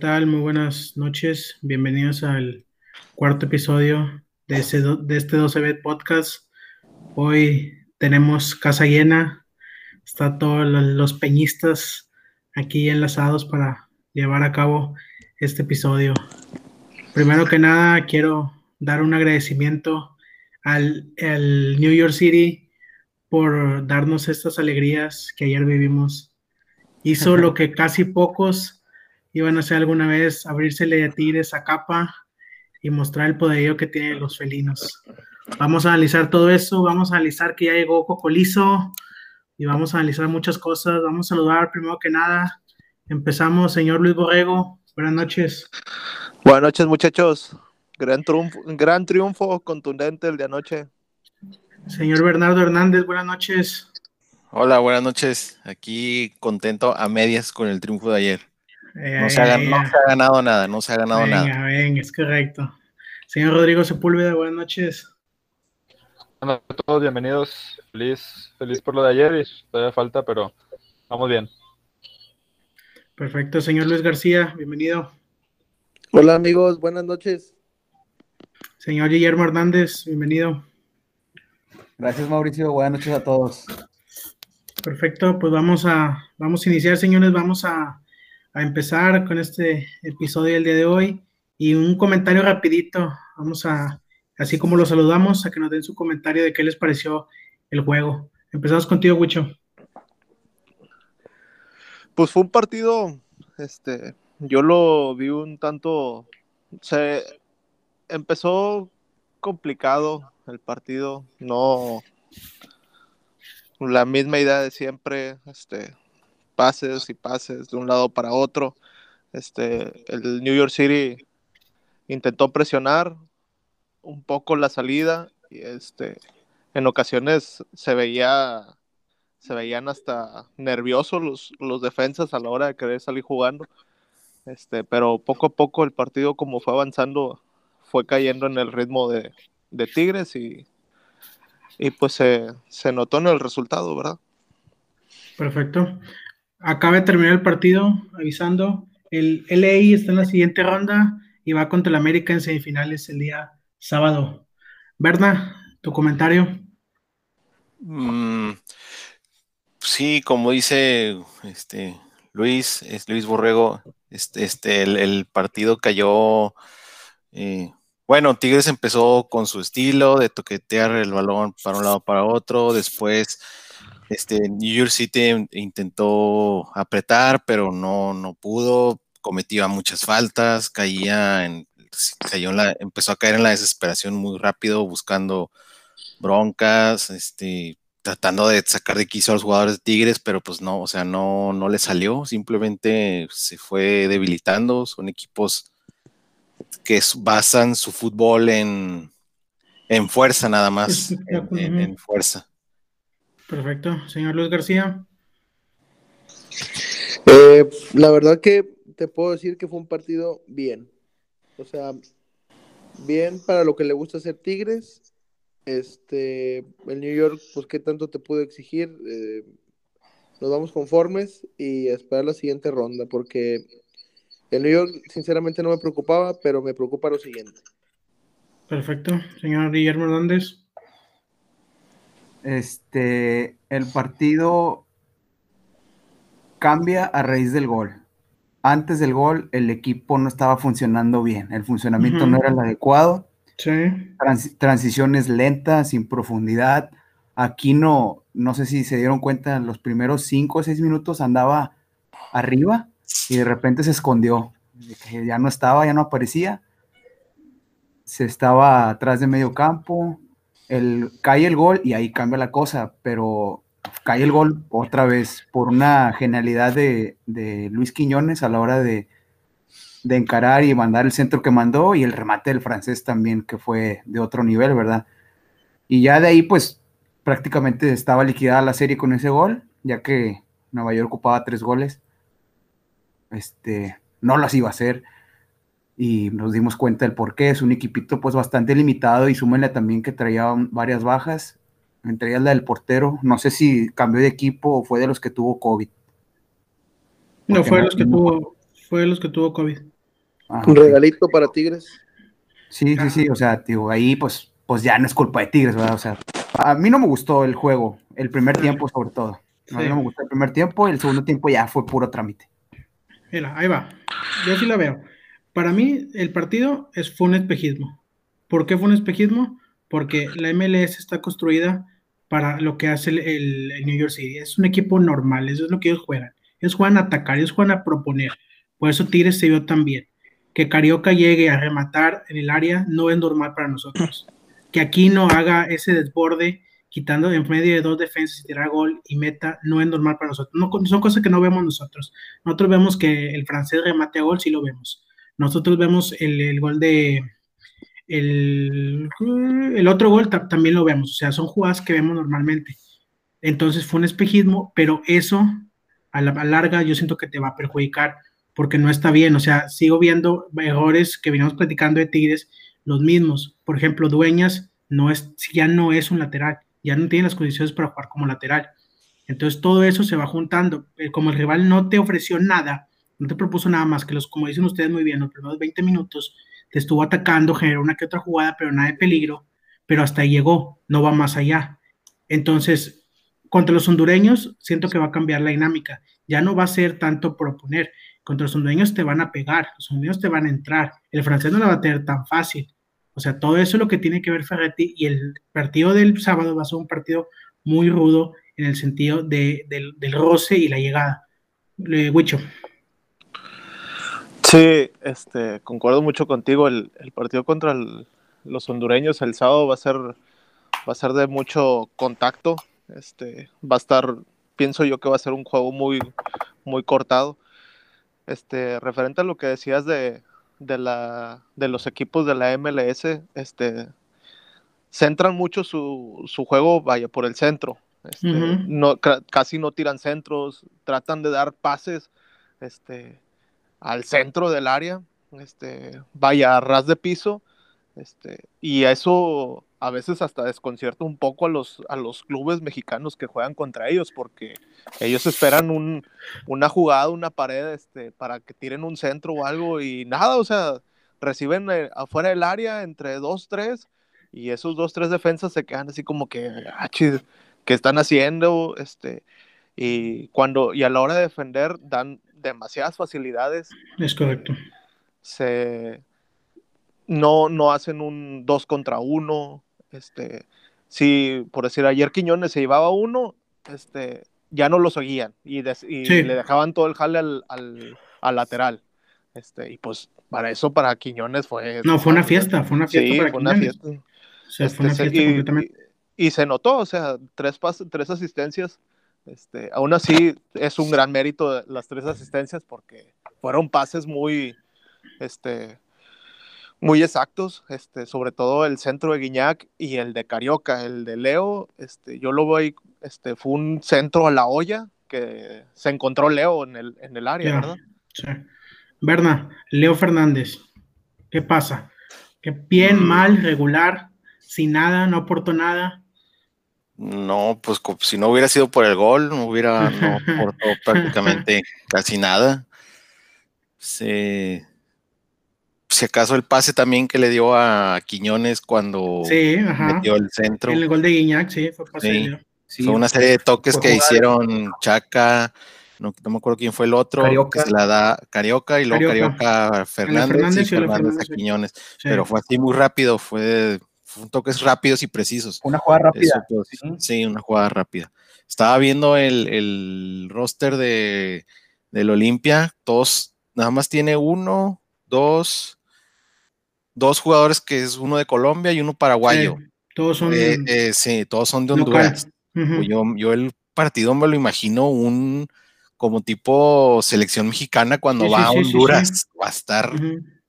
¿Qué tal? Muy buenas noches. Bienvenidos al cuarto episodio de, ese de este 12B Podcast. Hoy tenemos casa llena. Está todos lo- los peñistas aquí enlazados para llevar a cabo este episodio. Primero que nada, quiero dar un agradecimiento al, al New York City por darnos estas alegrías que ayer vivimos. Hizo lo que casi pocos iban a hacer alguna vez, abrírsele a Tigres a capa y mostrar el poderío que tienen los felinos. Vamos a analizar todo eso, vamos a analizar que ya llegó Cocolizo y vamos a analizar muchas cosas. Vamos a saludar primero que nada. Empezamos, señor Luis Borrego. Buenas noches. Buenas noches, muchachos. Gran triunfo, gran triunfo contundente el de anoche. Señor Bernardo Hernández, buenas noches. Hola, buenas noches. Aquí contento a medias con el triunfo de ayer. Eh, No se ha, no se ha ganado nada, no se ha ganado venga, nada. venga, es correcto. Señor Rodrigo Sepúlveda, buenas noches. Hola a todos, bienvenidos. Feliz, feliz por lo de ayer y todavía falta, pero vamos bien. Perfecto, señor Luis García, bienvenido. Hola amigos, buenas noches. Señor Guillermo Hernández, bienvenido. Gracias, Mauricio. Buenas noches a todos. Perfecto, pues vamos a, vamos a iniciar, señores, vamos a, a empezar con este episodio del día de hoy y un comentario rapidito, vamos a, así como los saludamos, a que nos den su comentario de qué les pareció el juego. Empezamos contigo, Wicho. Pues fue un partido, este, yo lo vi un tanto, se empezó complicado el partido, no la misma idea de siempre, este, pases y pases de un lado para otro. Este, el New York City intentó presionar un poco la salida y este, en ocasiones se veía se veían hasta nerviosos los, los defensas a la hora de querer salir jugando. Este, pero poco a poco el partido como fue avanzando fue cayendo en el ritmo de, de Tigres y, y pues se, se notó en el resultado, ¿verdad? Perfecto. Acaba de terminar el partido, avisando. El LA está en la siguiente ronda y va contra el América en semifinales el día sábado. Berna, tu comentario. Mm, sí, como dice este Luis, es Luis Borrego, este, este el, partido cayó. eh, bueno, Tigres empezó con su estilo de toquetear el balón para un lado para otro. Después, este New York City intentó apretar, pero no, no pudo. Cometía muchas faltas, caía en, cayó en la, empezó a caer en la desesperación muy rápido, buscando broncas, este, tratando de sacar de quicio a los jugadores de Tigres, pero pues no, o sea, no, no le salió, simplemente se fue debilitando. Son equipos que basan su fútbol en, en fuerza nada más, en fuerza. Perfecto. Señor Luis García. Eh, la verdad que te puedo decir que fue un partido bien. O sea, bien para lo que le gusta hacer Tigres. Este, el New York, pues qué tanto te pudo exigir. Eh, nos vamos conformes y a esperar la siguiente ronda, porque el New York sinceramente no me preocupaba, pero me preocupa lo siguiente. Perfecto. Señor Guillermo Hernández. Este, el partido cambia a raíz del gol. Antes del gol, el equipo no estaba funcionando bien. El funcionamiento no era el adecuado. Sí. Trans- transiciones lentas, sin profundidad. Aquí no, no sé si se dieron cuenta, en los primeros cinco o seis minutos andaba arriba y de repente se escondió. Ya no estaba, ya no aparecía. Se estaba atrás de medio campo. El, cae el gol y ahí cambia la cosa, pero cae el gol otra vez por una genialidad de, Luis Quiñones a la hora de, de encarar y mandar el centro que mandó y el remate del francés también, que fue de otro nivel, ¿verdad? Y ya de ahí, pues prácticamente estaba liquidada la serie con ese gol, ya que Nueva York ocupaba tres goles. Este, no las iba a hacer y nos dimos cuenta del por qué. Es un equipito pues bastante limitado y súmenle también que traía varias bajas, entre ellas la del portero. No sé si cambió de equipo o fue de los que tuvo COVID. No fue de no- los que no- tuvo, fue de los que tuvo COVID. Ah, Un regalito para Tigres. Sí, sí, sí, o sea, digo, ahí pues, pues ya no es culpa de Tigres, ¿verdad? O sea, a mí no me gustó el juego, el primer tiempo sobre todo. A mí no me gustó el primer tiempo, el segundo tiempo ya fue puro trámite. Mira, ahí va. Yo sí la veo. Para mí, el partido es, fue un espejismo. ¿Por qué fue un espejismo? Porque la MLS está construida para lo que hace el, el- el New York City. Es un equipo normal, eso es lo que ellos juegan. Ellos juegan a atacar, ellos juegan a proponer. Por eso Tigres se vio tan bien. Que Carioca llegue a rematar en el área no es normal para nosotros. Que aquí no haga ese desborde quitando en medio de dos defensas y tirar gol y meta no es normal para nosotros. No, son cosas que no vemos nosotros. Nosotros vemos que el francés remate a gol, sí lo vemos. Nosotros vemos el, gol de. El, otro gol ta- también lo vemos. O sea, son jugadas que vemos normalmente. Entonces fue un espejismo, pero eso a la larga yo siento que te va a perjudicar porque no está bien. O sea, sigo viendo errores que venimos platicando de Tigres, los mismos. Por ejemplo, Dueñas no es, ya no es un lateral, ya no tiene las condiciones para jugar como lateral. Entonces todo eso se va juntando. Eh, Como el rival no te ofreció nada, no te propuso nada más que los, como dicen ustedes muy bien, los primeros 20 minutos te estuvo atacando, generó una que otra jugada, pero nada de peligro, pero hasta ahí llegó, no va más allá. Entonces, contra los hondureños, siento que va a cambiar la dinámica. Ya no va a ser tanto proponer. Contra los hondureños te van a pegar, los hondureños te van a entrar. El francés no la va a tener tan fácil. O sea, todo eso es lo que tiene que ver Ferretti y el partido del sábado va a ser un partido muy rudo en el sentido de, del, del roce y la llegada. Eh, Huicho. Sí, este, concuerdo mucho contigo. El, el partido contra el- los hondureños el sábado va a ser, va a ser de mucho contacto. Este, va a estar, pienso yo que va a ser un juego muy, muy cortado. Este, referente a lo que decías de, de la, de los equipos de la MLS, este, centran mucho su, su juego, vaya, por el centro. Este, Ujú. no, ca- casi no tiran centros, tratan de dar pases, este, al centro del área, este, vaya a ras de piso, este, y eso a veces hasta desconcierta un poco a los, a los clubes mexicanos que juegan contra ellos, porque ellos esperan un, una jugada, una pared, este, para que tiren un centro o algo, y nada, o sea, reciben eh, afuera del área entre dos, tres, y esos dos, tres defensas se quedan así como que, ah, ¿qué están haciendo? Este, y cuando, y a la hora de defender, dan demasiadas facilidades, Es correcto. se no, no hacen un dos contra uno. Este, si por decir ayer Quiñones se llevaba uno, este, ya no lo seguían y, des- y Sí. le dejaban todo el jale al, al, al lateral. Este, y pues para eso, para Quiñones fue. No, fue una fiesta, fue una fiesta Sí, para fue una fiesta. O sea, Este, fue una se- fiesta y, se notó, o sea, tres, pas- tres asistencias. Este, aún así es un gran mérito las tres asistencias porque fueron pases muy, este, muy exactos, este, sobre todo el centro de Guiñac y el de Carioca, el de Leo, este, yo lo voy, este, fue un centro a la olla que se encontró Leo en el, en el área. ¿verdad? Sí. Berna, Leo Fernández, ¿qué pasa? ¿Qué bien, Mm. mal, regular, sin nada, no aportó nada? No, pues si no hubiera sido por el gol, no hubiera, no aportó prácticamente casi nada. Se- si acaso el pase también que le dio a Quiñones cuando Sí, metió el centro. El gol de Guiñac, sí, fue pase Sí. Sí, Fue una serie de toques que hicieron Chaca, no, no me acuerdo quién fue el otro, Carioca. que se la da Carioca y luego Carioca. Carioca, a Fernández, Fernández y Fernández a Fernández, sí. Quiñones. Pero fue así muy rápido, fue toques rápidos y precisos. una jugada rápida. Eso, pues, sí. una jugada rápida. Estaba viendo el, el roster de, del Olimpia, todos, nada más tiene uno, dos, dos jugadores que es uno de Colombia y uno paraguayo. Sí, todos son Eh, eh, sí, todos son de. Honduras. Pues yo, yo el partido me lo imagino un como tipo selección mexicana cuando Sí, va sí, a Honduras. Va a estar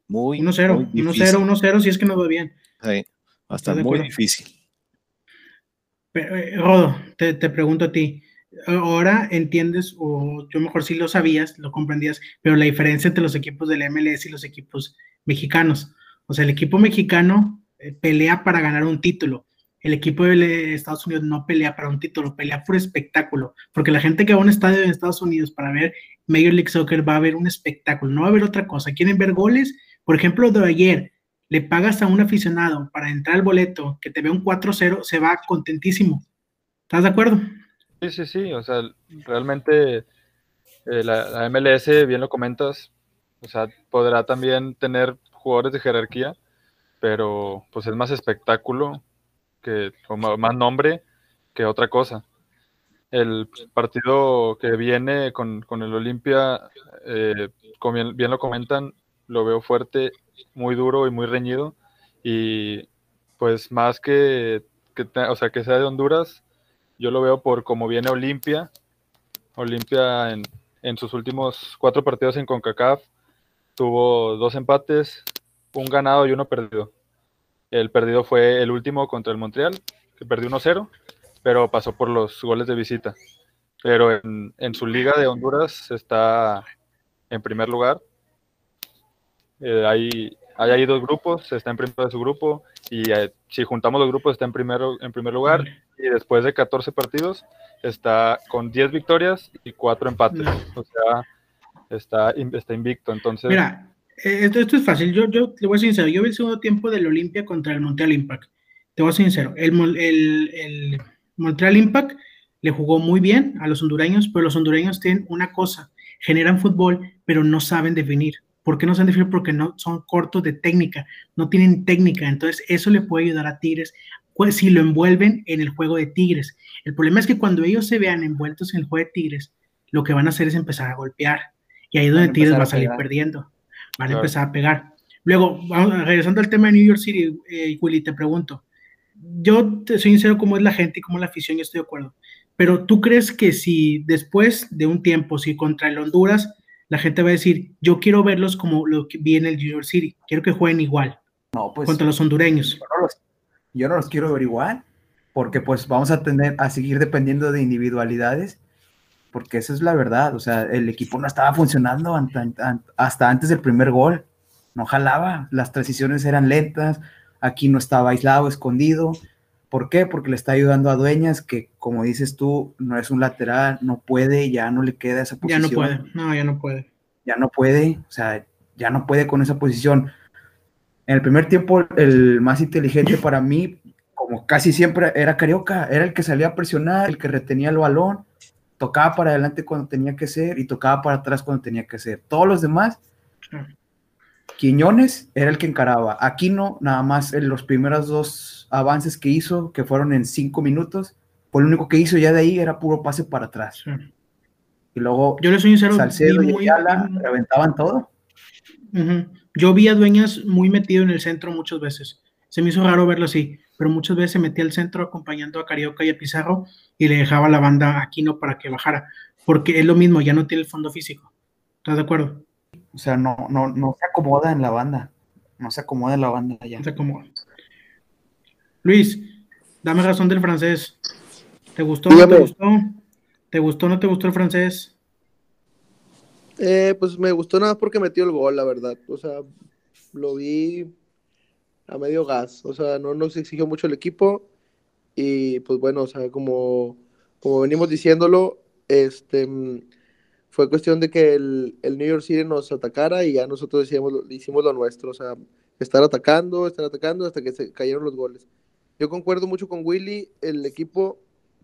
muy, 1-0, muy 1-0, difícil. 1-0 si es que nos va bien. Sí, va a estar muy acuerdo. difícil. Pero, eh, Rodo, te, te pregunto a ti, ahora entiendes, o yo mejor sí lo sabías, lo comprendías, pero la diferencia entre los equipos del MLS y los equipos mexicanos. O sea, el equipo mexicano eh, pelea para ganar un título, el equipo de Estados Unidos no pelea para un título, pelea por espectáculo, porque la gente que va a un estadio en Estados Unidos para ver Major League Soccer va a ver un espectáculo, no va a ver otra cosa. Quieren ver goles, por ejemplo, de ayer, le pagas a un aficionado para entrar al boleto que te ve un 4-0, se va contentísimo. ¿Estás de acuerdo? Sí, sí, sí, o sea, realmente eh, la, MLS, bien lo comentas, o sea, podrá también tener jugadores de jerarquía, pero pues es más espectáculo que más nombre que otra cosa. El partido que viene con, el Olimpia, eh, como bien, lo comentan, lo veo fuerte, muy duro y muy reñido. Y pues más que, o sea, que sea de Honduras, yo lo veo por cómo viene Olimpia. Olimpia en, en sus últimos cuatro partidos en CONCACAF tuvo dos empates, un ganado y uno perdido. El perdido fue el último contra el Montreal, que perdió 1-0, pero pasó por los goles de visita. Pero en, su liga de Honduras está en primer lugar. Eh, hay, hay ahí dos grupos, está en primero de su grupo, y eh, si juntamos los grupos está en, primero, en primer lugar, y después de 14 partidos está con 10 victorias y 4 empates. O sea, está, está invicto. Entonces, Mira, eh, esto, es fácil. Yo, yo te voy a ser sincero. Yo vi el segundo tiempo del Olimpia contra el Montreal Impact. Te voy a ser sincero. El, el, Montreal Impact le jugó muy bien a los hondureños, pero los hondureños tienen una cosa: generan fútbol, pero no saben definir. ¿Por qué no saben definir? Porque no son cortos de técnica, no tienen técnica. Entonces, eso le puede ayudar a Tigres pues, si lo envuelven en el juego de Tigres. El problema es que cuando ellos se vean envueltos en el juego de Tigres, lo que van a hacer es empezar a golpear. Y ahí es donde Tigres va a salir perdiendo van a empezar a pegar. Luego, vamos, regresando al tema de New York City, eh, Willy, te pregunto, yo te soy sincero cómo es la gente y cómo es la afición, yo estoy de acuerdo, pero tú crees que si después de un tiempo, si contra el Honduras, la gente va a decir, yo quiero verlos como lo que vi en el York City, quiero que jueguen igual, no, pues, contra los hondureños. Yo no los, yo no los quiero ver igual, porque pues vamos a tener a seguir dependiendo de individualidades porque esa es la verdad, o sea, el equipo no estaba funcionando hasta antes del primer gol, no jalaba, las transiciones eran lentas, aquí no estaba aislado, escondido. ¿Por qué? Porque le está ayudando a Dueñas, que como dices tú, no es un lateral, no puede, ya no le queda esa posición. Ya no puede, no, ya no puede. Ya no puede, o sea, ya no puede con esa posición. En el primer tiempo, el más inteligente para mí, como casi siempre, era Carioca, era el que salía a presionar, el que retenía el balón tocaba para adelante cuando tenía que ser y tocaba para atrás cuando tenía que ser. Todos los demás, Quiñones era el que encaraba. Aquino, nada más en los primeros dos avances que hizo, que fueron en cinco minutos, pues lo único que hizo ya de ahí era puro pase para atrás. Y luego yo le soy sincero, Salcedo y Ayala reventaban todo. Yo vi a Dueñas muy metido en el centro muchas veces. Se me hizo raro verlo así pero muchas veces se metía al centro acompañando a Carioca y a Pizarro y le dejaba la banda a Aquino para que bajara, porque es lo mismo, ya no tiene el fondo físico. ¿Estás de acuerdo? O sea, no, no, no se acomoda en la banda, no se acomoda en la banda ya. No se acomoda. Luis, dame razón del francés. ¿Te gustó o no te gustó? ¿Te gustó o no te gustó el francés? Eh, pues me gustó nada porque metió el gol, la verdad. O sea, lo vi a medio gas. O sea, no nos exigió mucho el equipo. Y pues bueno, o sea, como, como venimos diciéndolo, este fue cuestión de que el, New York City nos atacara y ya nosotros decíamos, hicimos lo nuestro. O sea, estar atacando, estar atacando hasta que se cayeron los goles. Yo concuerdo mucho con Willy, el equipo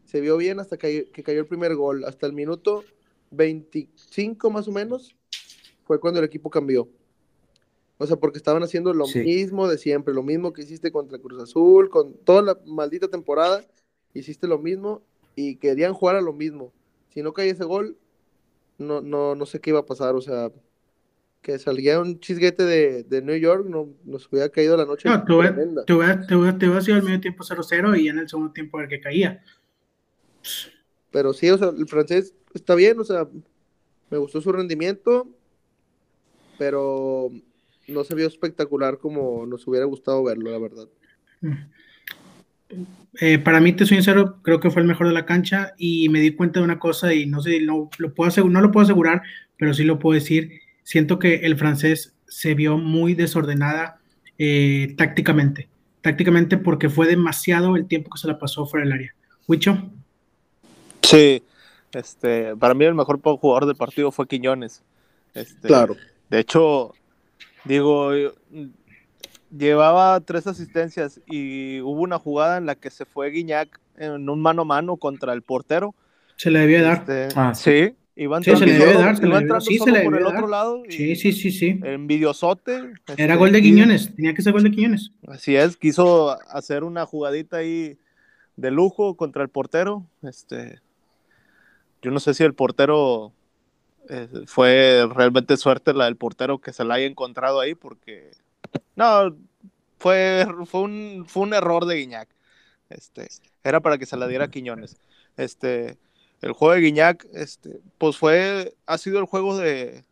se vio bien hasta que, que cayó el primer gol. Hasta el minuto 25 más o menos fue cuando el equipo cambió. O sea, porque estaban haciendo lo mismo de siempre, lo mismo que hiciste contra Cruz Azul, con toda la maldita temporada, hiciste lo mismo y querían jugar a lo mismo. Si no caía ese gol, no, no, no sé qué iba a pasar, o sea, que salía un chisguete de, de New York, no, nos hubiera caído la noche. No, te hubiera, te sido al medio tiempo 0-0 y en el segundo tiempo el que caía. Pero sí, o sea, el francés está bien, o sea, me gustó su rendimiento, pero no se vio espectacular como nos hubiera gustado verlo, la verdad. Eh, para mí, te soy sincero, creo que fue el mejor de la cancha y me di cuenta de una cosa y no sé, no lo puedo no lo puedo asegurar, pero sí lo puedo decir. Siento que el francés se vio muy desordenada eh, tácticamente. tácticamente porque fue demasiado el tiempo que se la pasó fuera del área. Huicho. Sí, este, para mí el mejor jugador del partido fue Quiñones. Este, Claro. De hecho, digo, llevaba tres asistencias y hubo una jugada en la que se fue Guiñac en un mano a mano contra el portero. Se le debía dar. Este, Ah, sí, iba Sí, se le debe dar, se le iba debe- entrando sí, se le por el otro lado. y Sí, sí, sí, sí. Envidiosote. Era este, gol de y- Quiñones, tenía que ser gol de Quiñones. Así es, quiso hacer una jugadita ahí de lujo contra el portero. Este, yo no sé si el portero eh, fue realmente suerte la del portero que se la haya encontrado ahí, porque no, fue, fue, un, fue un error de Guiñac. Este, era para que se la diera a Quiñones. Este, el juego de Guiñac, este, pues fue, ha sido el juego de,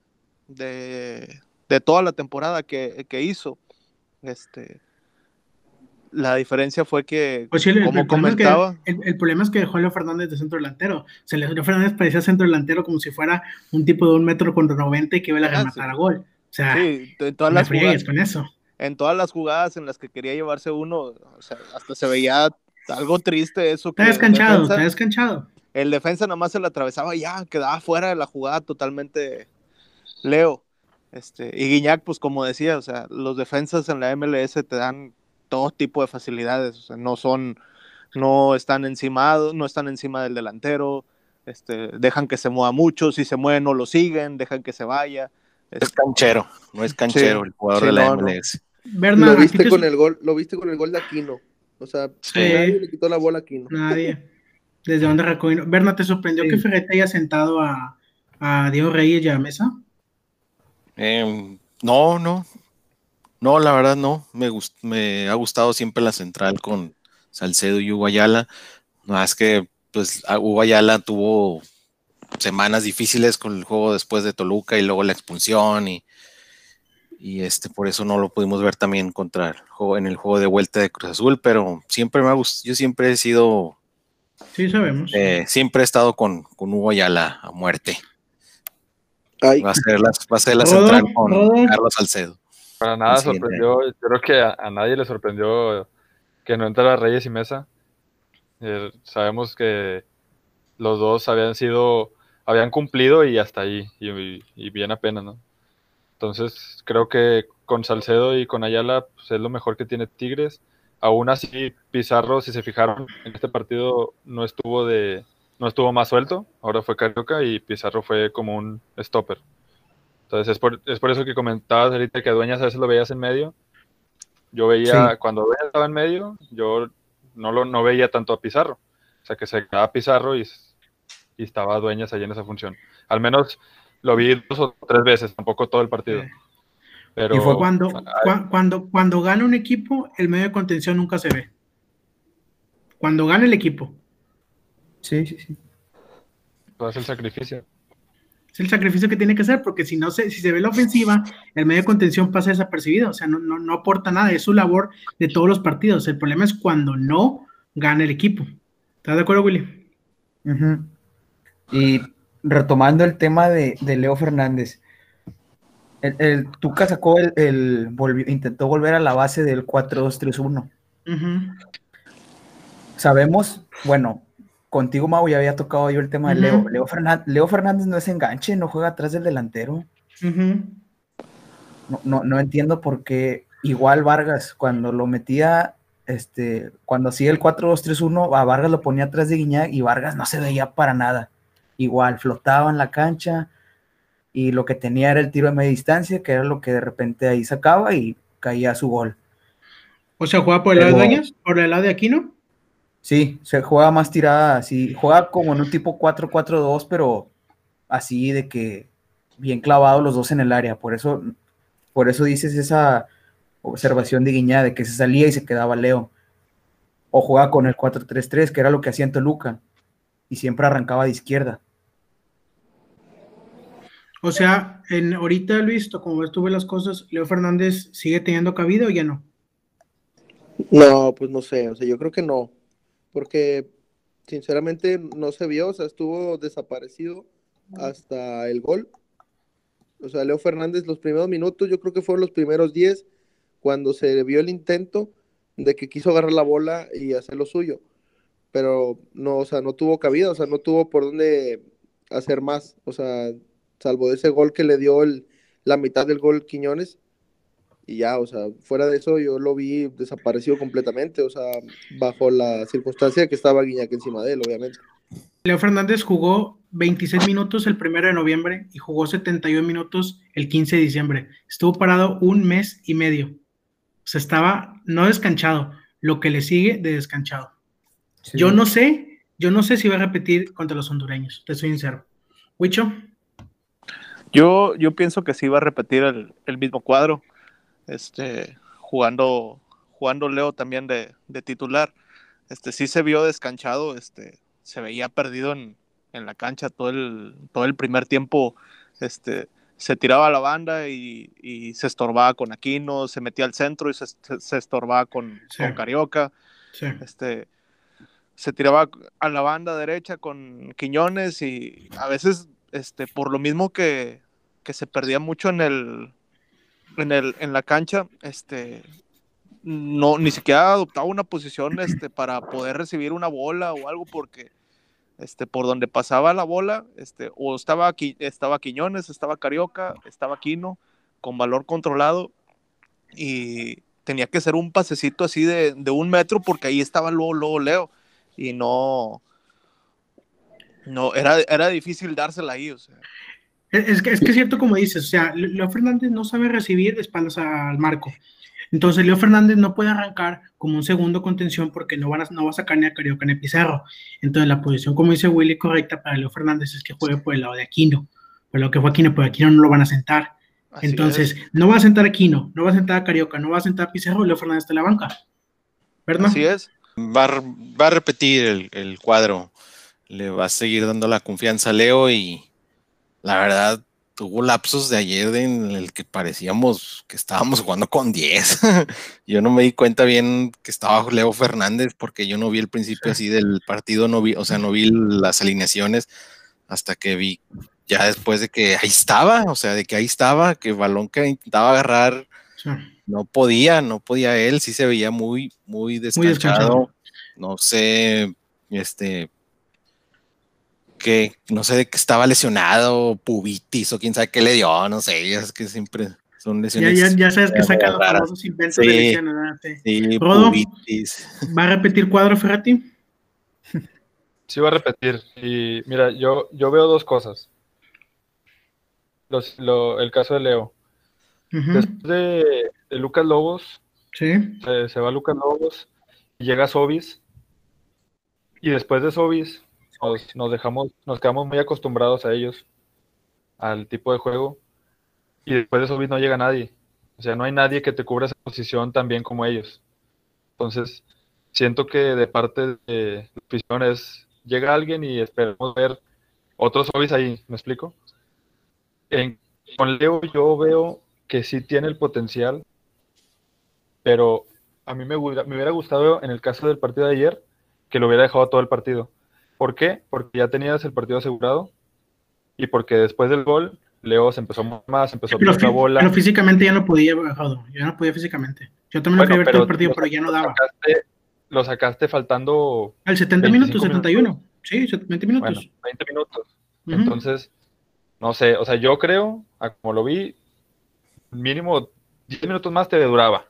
de, de toda la temporada que, que hizo. Este, la diferencia fue que, Pues sí, el, como el problema es que, comentaba, el, el problema es que dejó a Leo Fernández de centro delantero. O sea, Leo Fernández parecía centro delantero como si fuera un tipo de un metro contra 90 y que iba a Ah, rematar sí. a gol. O sea, sí, en todas las jugadas, con eso. en todas las jugadas en las que quería llevarse uno, o sea, hasta se veía algo triste eso. Está descanchado, está descanchado. El defensa nada más se la atravesaba y ya, quedaba fuera de la jugada totalmente Leo. Este, y Guiñac, pues como decía, o sea, los defensas en la MLS te dan todo tipo de facilidades, o sea, no son, no están encimados, no están encima del delantero, este, dejan que se mueva mucho, si se mueve no lo siguen, dejan que se vaya. Es Este, canchero, no es canchero Sí, el jugador sí, de la no, no. MLS. Lo ¿a ti viste te con el gol, lo viste con el gol de Aquino. O sea, Sí. nadie le quitó la bola a Aquino. Nadie. ¿Desde dónde recogió? Berna, ¿te sorprendió Sí. que Ferretti haya sentado a, a Diego Reyes y a Mesa? Eh, no, no. No, la verdad no. Me, gust- me ha gustado siempre la central con Salcedo y Hugo Ayala. No, es que pues a- Hugo Ayala tuvo semanas difíciles con el juego después de Toluca y luego la expulsión y, y este por eso no lo pudimos ver también contra el juego, en el juego de vuelta de Cruz Azul, pero siempre me ha gustado, yo siempre he sido, Sí, sabemos. eh, siempre he estado con, con Hugo Ayala a muerte. Ay, Va a ser la, va a ser la Rodo, central con Rodo. Carlos Salcedo. Para nada sorprendió, yo creo que a, a nadie le sorprendió que no entrara Reyes y Mesa. Eh, sabemos que los dos habían sido, habían cumplido y hasta ahí, y, y- y bien apenas, ¿no? Entonces creo que con Salcedo y con Ayala pues, es lo mejor que tiene Tigres. Aún así, Pizarro, si se fijaron, en este partido no estuvo de, no estuvo más suelto, ahora fue Carioca y Pizarro fue como un stopper. Entonces es por, es por eso que comentabas ahorita que a Dueñas a veces lo veías en medio. Yo veía, Sí. cuando Dueñas estaba en medio, yo no, lo, no veía tanto a Pizarro. O sea que se quedaba Pizarro y, y estaba Dueñas ahí en esa función. Al menos lo vi dos o tres veces, tampoco todo el partido. Sí. Pero Y fue Cuando, cua- cuando, cuando gana un equipo, el medio de contención nunca se ve. Cuando gana el equipo. Sí, sí, sí. hace el sacrificio. Es el sacrificio que tiene que hacer, porque si no se, si se ve la ofensiva, el medio de contención pasa desapercibido, o sea, no, no, no aporta nada, es su labor de todos los partidos. El problema es cuando no gana el equipo. ¿Estás de acuerdo, Willy? Ujú. Y retomando el tema de, de Leo Fernández, el, el Tuca sacó el, el volvió- intentó volver a la base del 4-2-3-1. Ujú. Sabemos, bueno, contigo Mau ya había tocado yo el tema de Leo. Ujú. Leo, Fernan- Leo Fernández no es enganche, no juega atrás del delantero. Ujú. No, no, no entiendo por qué igual Vargas cuando lo metía, este, cuando hacía el 4-2-3-1, a Vargas lo ponía atrás de Guiñac y Vargas no se veía para nada. Igual, flotaba en la cancha y lo que tenía era el tiro de media distancia, que era lo que de repente ahí sacaba y caía su gol. O sea, juega por el lado de Dueñas, por el lado de Aquino. Sí, se juega más tirada así, juega como en un tipo 4-4-2, pero así de que bien clavados los dos en el área. Por eso, por eso dices esa observación de Guiñá de que se salía y se quedaba Leo. O juega con el 4-3-3, que era lo que hacía en Toluca, y siempre arrancaba de izquierda. O sea, en ahorita, Luis, como ves las cosas, Leo Fernández sigue teniendo cabida o ya no. No, pues no sé, o sea, yo creo que no, porque sinceramente no se vio, o sea, estuvo desaparecido hasta el gol. O sea, Leo Fernández los primeros minutos, yo creo que fueron los primeros 10, cuando se vio el intento, de que quiso agarrar la bola y hacer lo suyo. Pero no, o sea, no tuvo cabida, o sea, no tuvo por dónde hacer más. O sea, salvo de ese gol que le dio el, la mitad del gol Quiñones. Y ya, o sea, fuera de eso yo lo vi desaparecido completamente, o sea, bajo la circunstancia que estaba Guiñac encima de él, obviamente. Leo Fernández jugó 26 minutos el primero de noviembre y jugó 71 minutos el 15 de diciembre. Estuvo parado un mes y medio. O sea, estaba no descanchado, lo que le sigue de descanchado. Sí. Yo no sé, yo no sé si va a repetir contra los hondureños, te soy sincero. Huicho, Yo, yo pienso que sí va a repetir el, el mismo cuadro, este, jugando, jugando Leo también de, de titular. Este, sí se vio descanchado, este, se veía perdido en, en la cancha todo el, todo el primer tiempo. Este, se tiraba a la banda y, y se estorbaba con Aquino, se metía al centro y se, se- estorbaba con, Sí. con Carioca. sí. Este, se tiraba a la banda derecha con Quiñones y a veces, este, por lo mismo que, que se perdía mucho en el, en el, en la cancha, este, no, ni siquiera adoptaba una posición, este, para poder recibir una bola o algo porque, este, por donde pasaba la bola, este, o estaba aquí, estaba Quiñones, estaba Carioca, estaba Quino, con valor controlado y tenía que ser un pasecito así de, de un metro porque ahí estaba luego, luego Leo y no, no, era, era difícil dársela ahí, o sea. Es, es que, es que es cierto como dices, o sea, Le- Leo Fernández no sabe recibir de espaldas al marco. Entonces Leo Fernández no puede arrancar como un segundo contención porque no, van a, no va a sacar ni a Carioca ni a Pizarro. Entonces la posición, como dice Willy, correcta para Leo Fernández es que juegue por el lado de Aquino. Por lo que fue Aquino, pero Aquino no lo van a sentar. así Entonces, es, no va a sentar Aquino, no va a sentar a Carioca, no va a sentar a Pizarro, Leo Fernández está en la banca. ¿Verdad? así es. Va, a- va a repetir el, el cuadro. Le va a seguir dando la confianza a Leo y la verdad tuvo lapsos de ayer en el que parecíamos que estábamos jugando con 10. yo no me di cuenta bien que estaba Leo Fernández porque yo no vi el principio así del partido, no vi, o sea, no vi las alineaciones hasta que vi ya después de que ahí estaba, o sea, de que ahí estaba, que el balón que intentaba agarrar Sí. no podía, no podía él, sí se veía muy, muy descanchado. descanchado. No sé, este, que no sé de que estaba lesionado, pubitis o quién sabe qué le dio, no sé, ya es que siempre son lesiones. ya, ya sabes que muy sacan los raras. famosos inventos Sí. de lesiones. Sí. Sí, Rodo. pubitis. ¿Va a repetir cuadro Ferrati? Sí va a repetir. Y mira, yo, yo veo dos cosas. Los- lo- el caso de Leo. Después de, de Lucas Lobos, Sí. se, se va Lucas Lobos y llega Sobis. Y después de Sobis, nos, dejamos, nos quedamos muy acostumbrados a ellos, al tipo de juego. Y después de Sobis no llega nadie. O sea, no hay nadie que te cubra esa posición tan bien como ellos. Entonces, siento que de parte de la afición es, llega alguien y esperamos ver otros Sobis ahí, ¿me explico? Con Leo yo veo que sí tiene el potencial, pero a mí me, me hubiera gustado en el caso del partido de ayer que lo hubiera dejado todo el partido. ¿Por qué? Porque ya tenías el partido asegurado y porque después del gol Leo se empezó a más, empezó a Pero, pedir la bola. pero físicamente ya no podía, Jodo, ya no podía físicamente. Yo también lo Bueno, quería ver todo el partido, lo pero ya no lo daba. sacaste, lo sacaste faltando, Al 70 25 minutos, 71. Sí, 20 minutos. bueno, 20 minutos. Entonces, no sé, o sea, yo creo, a como lo vi, mínimo 10 minutos más te duraba.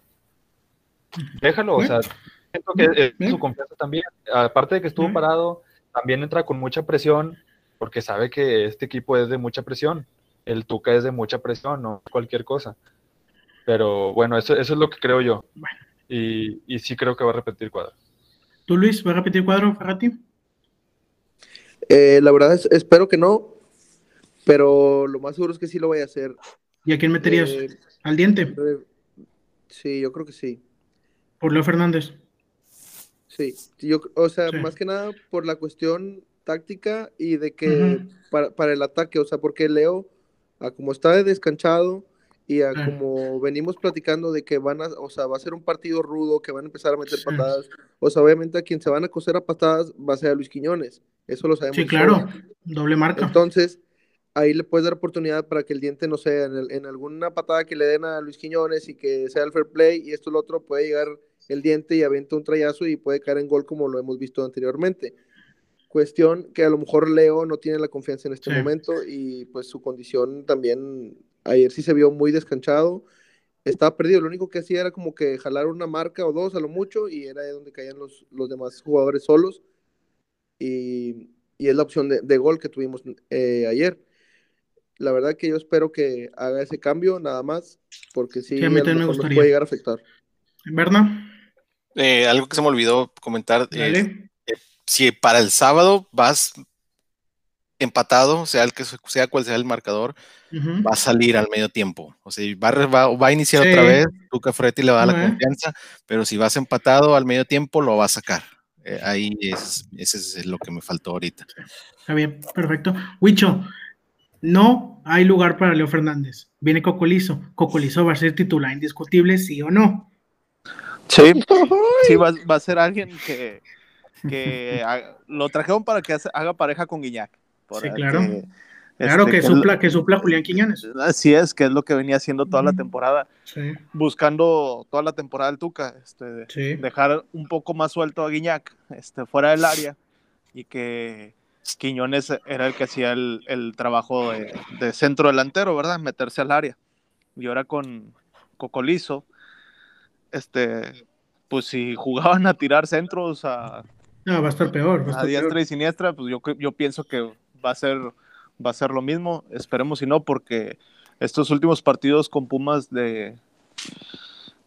Déjalo, o sea, siento que es su confianza también. Aparte de que estuvo parado, también entra con mucha presión, porque sabe que este equipo es de mucha presión. El Tuca es de mucha presión, no cualquier cosa. Pero bueno, eso, eso es lo que creo yo. Bueno. Y, y sí creo que va a repetir cuadro. ¿Tú, Luis, vas a repetir cuadro, Ferrati? Eh, la verdad es, espero que no, pero lo más seguro es que sí lo voy a hacer. ¿Y a quién meterías? Eh, ¿Al diente? re- sí, yo creo que sí. Por Leo Fernández. Sí, yo, o sea, Sí. más que nada por la cuestión táctica y de que para, para el ataque, o sea, porque Leo, a como está descanchado y a como venimos platicando de que van a, o sea, va a ser un partido rudo, que van a empezar a meter Sí. patadas, o sea, obviamente a quien se van a coser a patadas va a ser a Luis Quiñones, eso lo sabemos. Sí, claro. Doble marca. Entonces, ahí le puedes dar oportunidad para que el diente, no sé, en, el- en alguna patada que le den a Luis Quiñones y que sea el fair play y esto y lo otro puede llegar el diente y avienta un trayazo y puede caer en gol como lo hemos visto anteriormente. Cuestión que a lo mejor Leo no tiene la confianza en este Sí. momento y pues su condición también ayer sí se vio muy descanchado. Estaba perdido, lo único que hacía era como que jalar una marca o dos a lo mucho y era ahí donde caían los, los demás jugadores solos. Y, y es la opción de, de gol que tuvimos eh, ayer. La verdad que yo espero que haga ese cambio nada más, porque sí, Sí, a mí a lo también me mejor nos gustaría. puede llegar a afectar. ¿Verdad? Eh, algo que se me olvidó comentar, eh, Dale. si para el sábado vas empatado, sea el que sea cual sea el marcador, va a salir al medio tiempo. O sea, va, va- va a iniciar Sí. otra vez, Luca Fretti le va a dar la confianza, pero si vas empatado al medio tiempo, lo va a sacar. Eh, ahí es, ese es lo que me faltó ahorita. Está bien, perfecto. Huicho, no hay lugar para Leo Fernández. Viene Cocolizo. Cocolizo va a ser titular indiscutible, sí o no. Sí, sí va, va a ser alguien que, que lo trajeron para que haga pareja con Guiñac. Sí, claro. que, Claro este, que, es lo- supla, que supla Julián Quiñones. Así es, que es lo que venía haciendo toda la Ujú. temporada, Sí, buscando toda la temporada del Tuca, este, sí. dejar un poco más suelto a Guiñac este, fuera del área y que Quiñones era el que hacía el, el trabajo de, de centro delantero, ¿verdad? Meterse al área. Y ahora con Cocolizo, este, pues si jugaban a tirar centros a, No, va a estar peor. Va a a estar diestra peor. y siniestra, pues yo, yo pienso que va a ser va a ser lo mismo. Esperemos si no, porque estos últimos partidos con Pumas de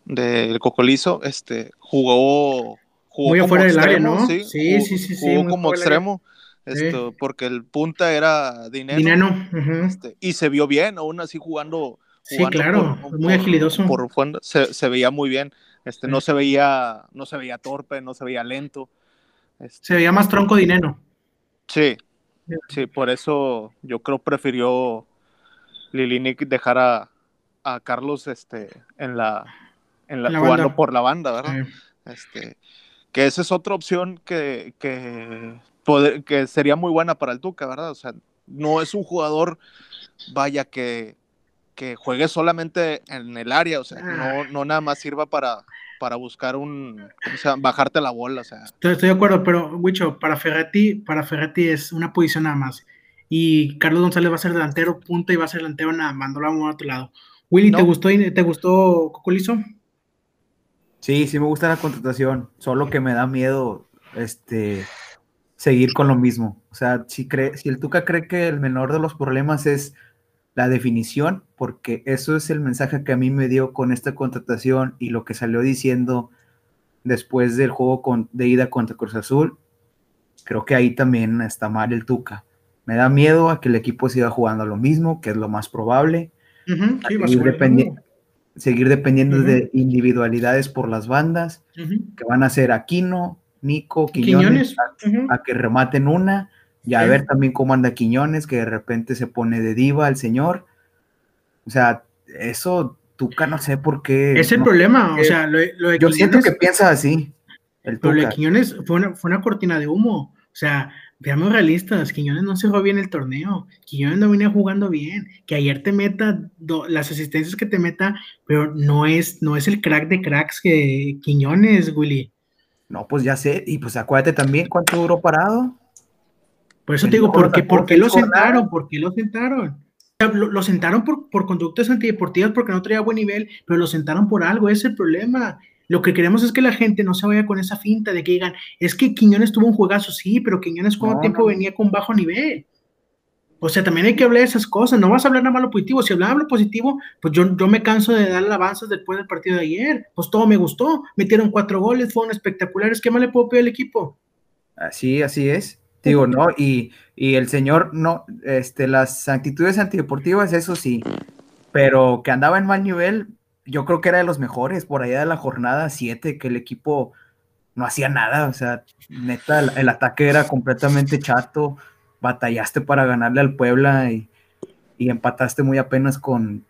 del Cocolizo, este, jugó, jugó Muy como afuera del área, ¿no? Sí, Sí, sí, sí, sí, jugó como extremo, esto, porque el punta era Dinero, Dineno. ujú. este, y se vio bien, aún así jugando. Sí, claro, muy agilidoso. por fondo, se, se veía muy bien. Este, Sí. no se veía, no se veía torpe, no se veía lento. Este, Se veía más tronco Dineno. Sí, sí, por eso yo creo prefirió Lilinic dejar a, a Carlos este, en la, en la, La jugando banda. por la banda, ¿verdad? Sí. Este, que esa es otra opción que, que, poder- que sería muy buena para el Tuca, ¿verdad? O sea, no es un jugador, vaya, que, que juegue solamente en el área, o sea, Ah. no, no nada más sirva para, para buscar un, ¿cómo se llama? bajarte la bola, o sea, Estoy, estoy de acuerdo, pero Wicho, para Ferretti, para Ferretti es una posición nada más. Y Carlos González va a ser delantero, punta, y va a ser delantero nada más, no lo vamos a otro lado. Willy, ¿te No. gustó te gustó Cocolizo? Sí, sí me gusta la contratación, solo que me da miedo este seguir con lo mismo. O sea, si cree, si el Tuca cree que el menor de los problemas es la definición, porque eso es el mensaje que a mí me dio con esta contratación y lo que salió diciendo después del juego con- de ida contra Cruz Azul, creo que ahí también está mal el Tuca. Me da miedo a que el equipo siga jugando lo mismo, que es lo más probable. Sí, seguir, ser dependi- seguir dependiendo de individualidades por las bandas, que van a ser Aquino, Nico, Quiñones, Quiñones. a que rematen una, y a Sí. ver también cómo anda Quiñones, que de repente se pone de diva el señor. O sea, eso Tuca no sé por qué. Es el no- problema, o sea, lo, de- lo de yo siento que piensa así, el Pero lo de. Quiñones fue una, fue una cortina de humo. O sea, veamos realistas, Quiñones no cerró bien el torneo. Quiñones no venía jugando bien. Que ayer te meta do- las asistencias que te meta, pero no es, no es el crack de cracks que Quiñones, Willy. No, pues ya sé, y pues acuérdate también cuánto duró parado. Por eso El te digo, ¿por qué, por lo sentaron? ¿Por qué lo sentaron? O sea, lo, lo sentaron por, por conductas antideportivas porque no traía buen nivel, pero lo sentaron por algo, ese es el problema. Lo que queremos es que la gente no se vaya con esa finta de que digan, es que Quiñones tuvo un juegazo, sí, pero Quiñones cuánto No, tiempo no. venía con bajo nivel. O sea, también hay que hablar de esas cosas, no vas a hablar nada más lo positivo. Si hablaba lo positivo, pues yo, yo me canso de dar alabanzas después del partido de ayer. Pues todo me gustó, metieron cuatro goles, fueron espectaculares. ¿Qué más le puedo pedir al equipo? Así, así es. Digo, ¿no? Y, y el señor, no, este, las actitudes antideportivas, eso sí, pero que andaba en mal nivel, yo creo que era de los mejores, por allá de la jornada 7, que el equipo no hacía nada, o sea, neta, el, ataque era completamente chato, batallaste para ganarle al Puebla y, y empataste muy apenas con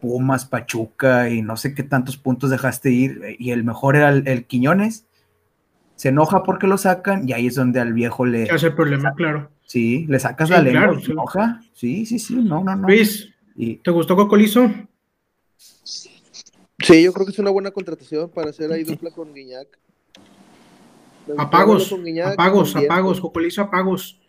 Pumas, Pachuca y no sé qué tantos puntos dejaste ir, y el mejor era el, el Quiñones, se enoja porque lo sacan y ahí es donde al viejo le, es el problema, claro. sí, le sacas Sí, la lengua, claro, se sí. enoja, sí, sí, sí, no, no, no. Luis, Y ¿te gustó Cocolizo? Sí, yo creo que es una buena contratación para hacer ahí dupla con Guiñac. Apagos, verlo con Guiñac, apagos, con apagos, Cocolizo, apagos.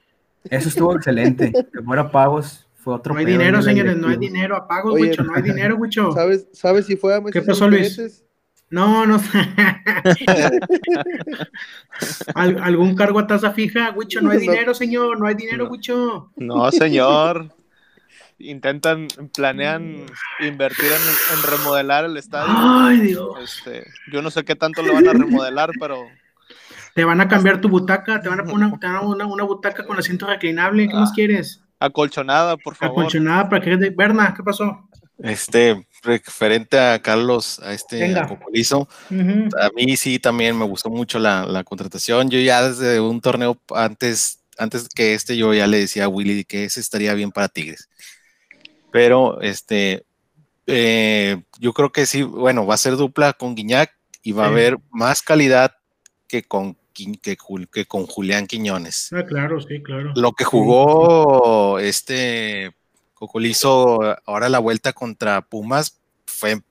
Eso estuvo excelente. Que fuera pagos fue otro No hay dinero, señores, no hay dinero, apagos, Oye, Wicho, no hay dinero, Wicho. ¿Sabes, ¿Sabes si fue a Messi ¿Qué pasó, Luis? No, no. Al- ¿Algún cargo a tasa fija? Wicho, no hay No. dinero, señor, no hay dinero, No. No, señor. Intentan, planean invertir en, en remodelar el estadio. Ay, Dios. Este, yo no sé qué tanto lo van a remodelar, pero Te van a cambiar tu butaca, te van a poner una, una, una butaca con asiento reclinable. ¿Qué más quieres? acolchonada, por favor. Acolchonada para que. Berna, ¿qué pasó? Este, referente a Carlos, a este Venga. a mí sí también me gustó mucho la, la contratación. Yo ya desde un torneo antes, antes que este, yo ya le decía a Willy que ese estaría bien para Tigres. Pero este, eh, yo creo que sí, bueno, va a ser dupla con Guiñac y va a haber más calidad que con, que, que con Julián Quiñones. Ah, claro, sí, claro. Lo que jugó este Cocolizo ahora la vuelta contra Pumas fue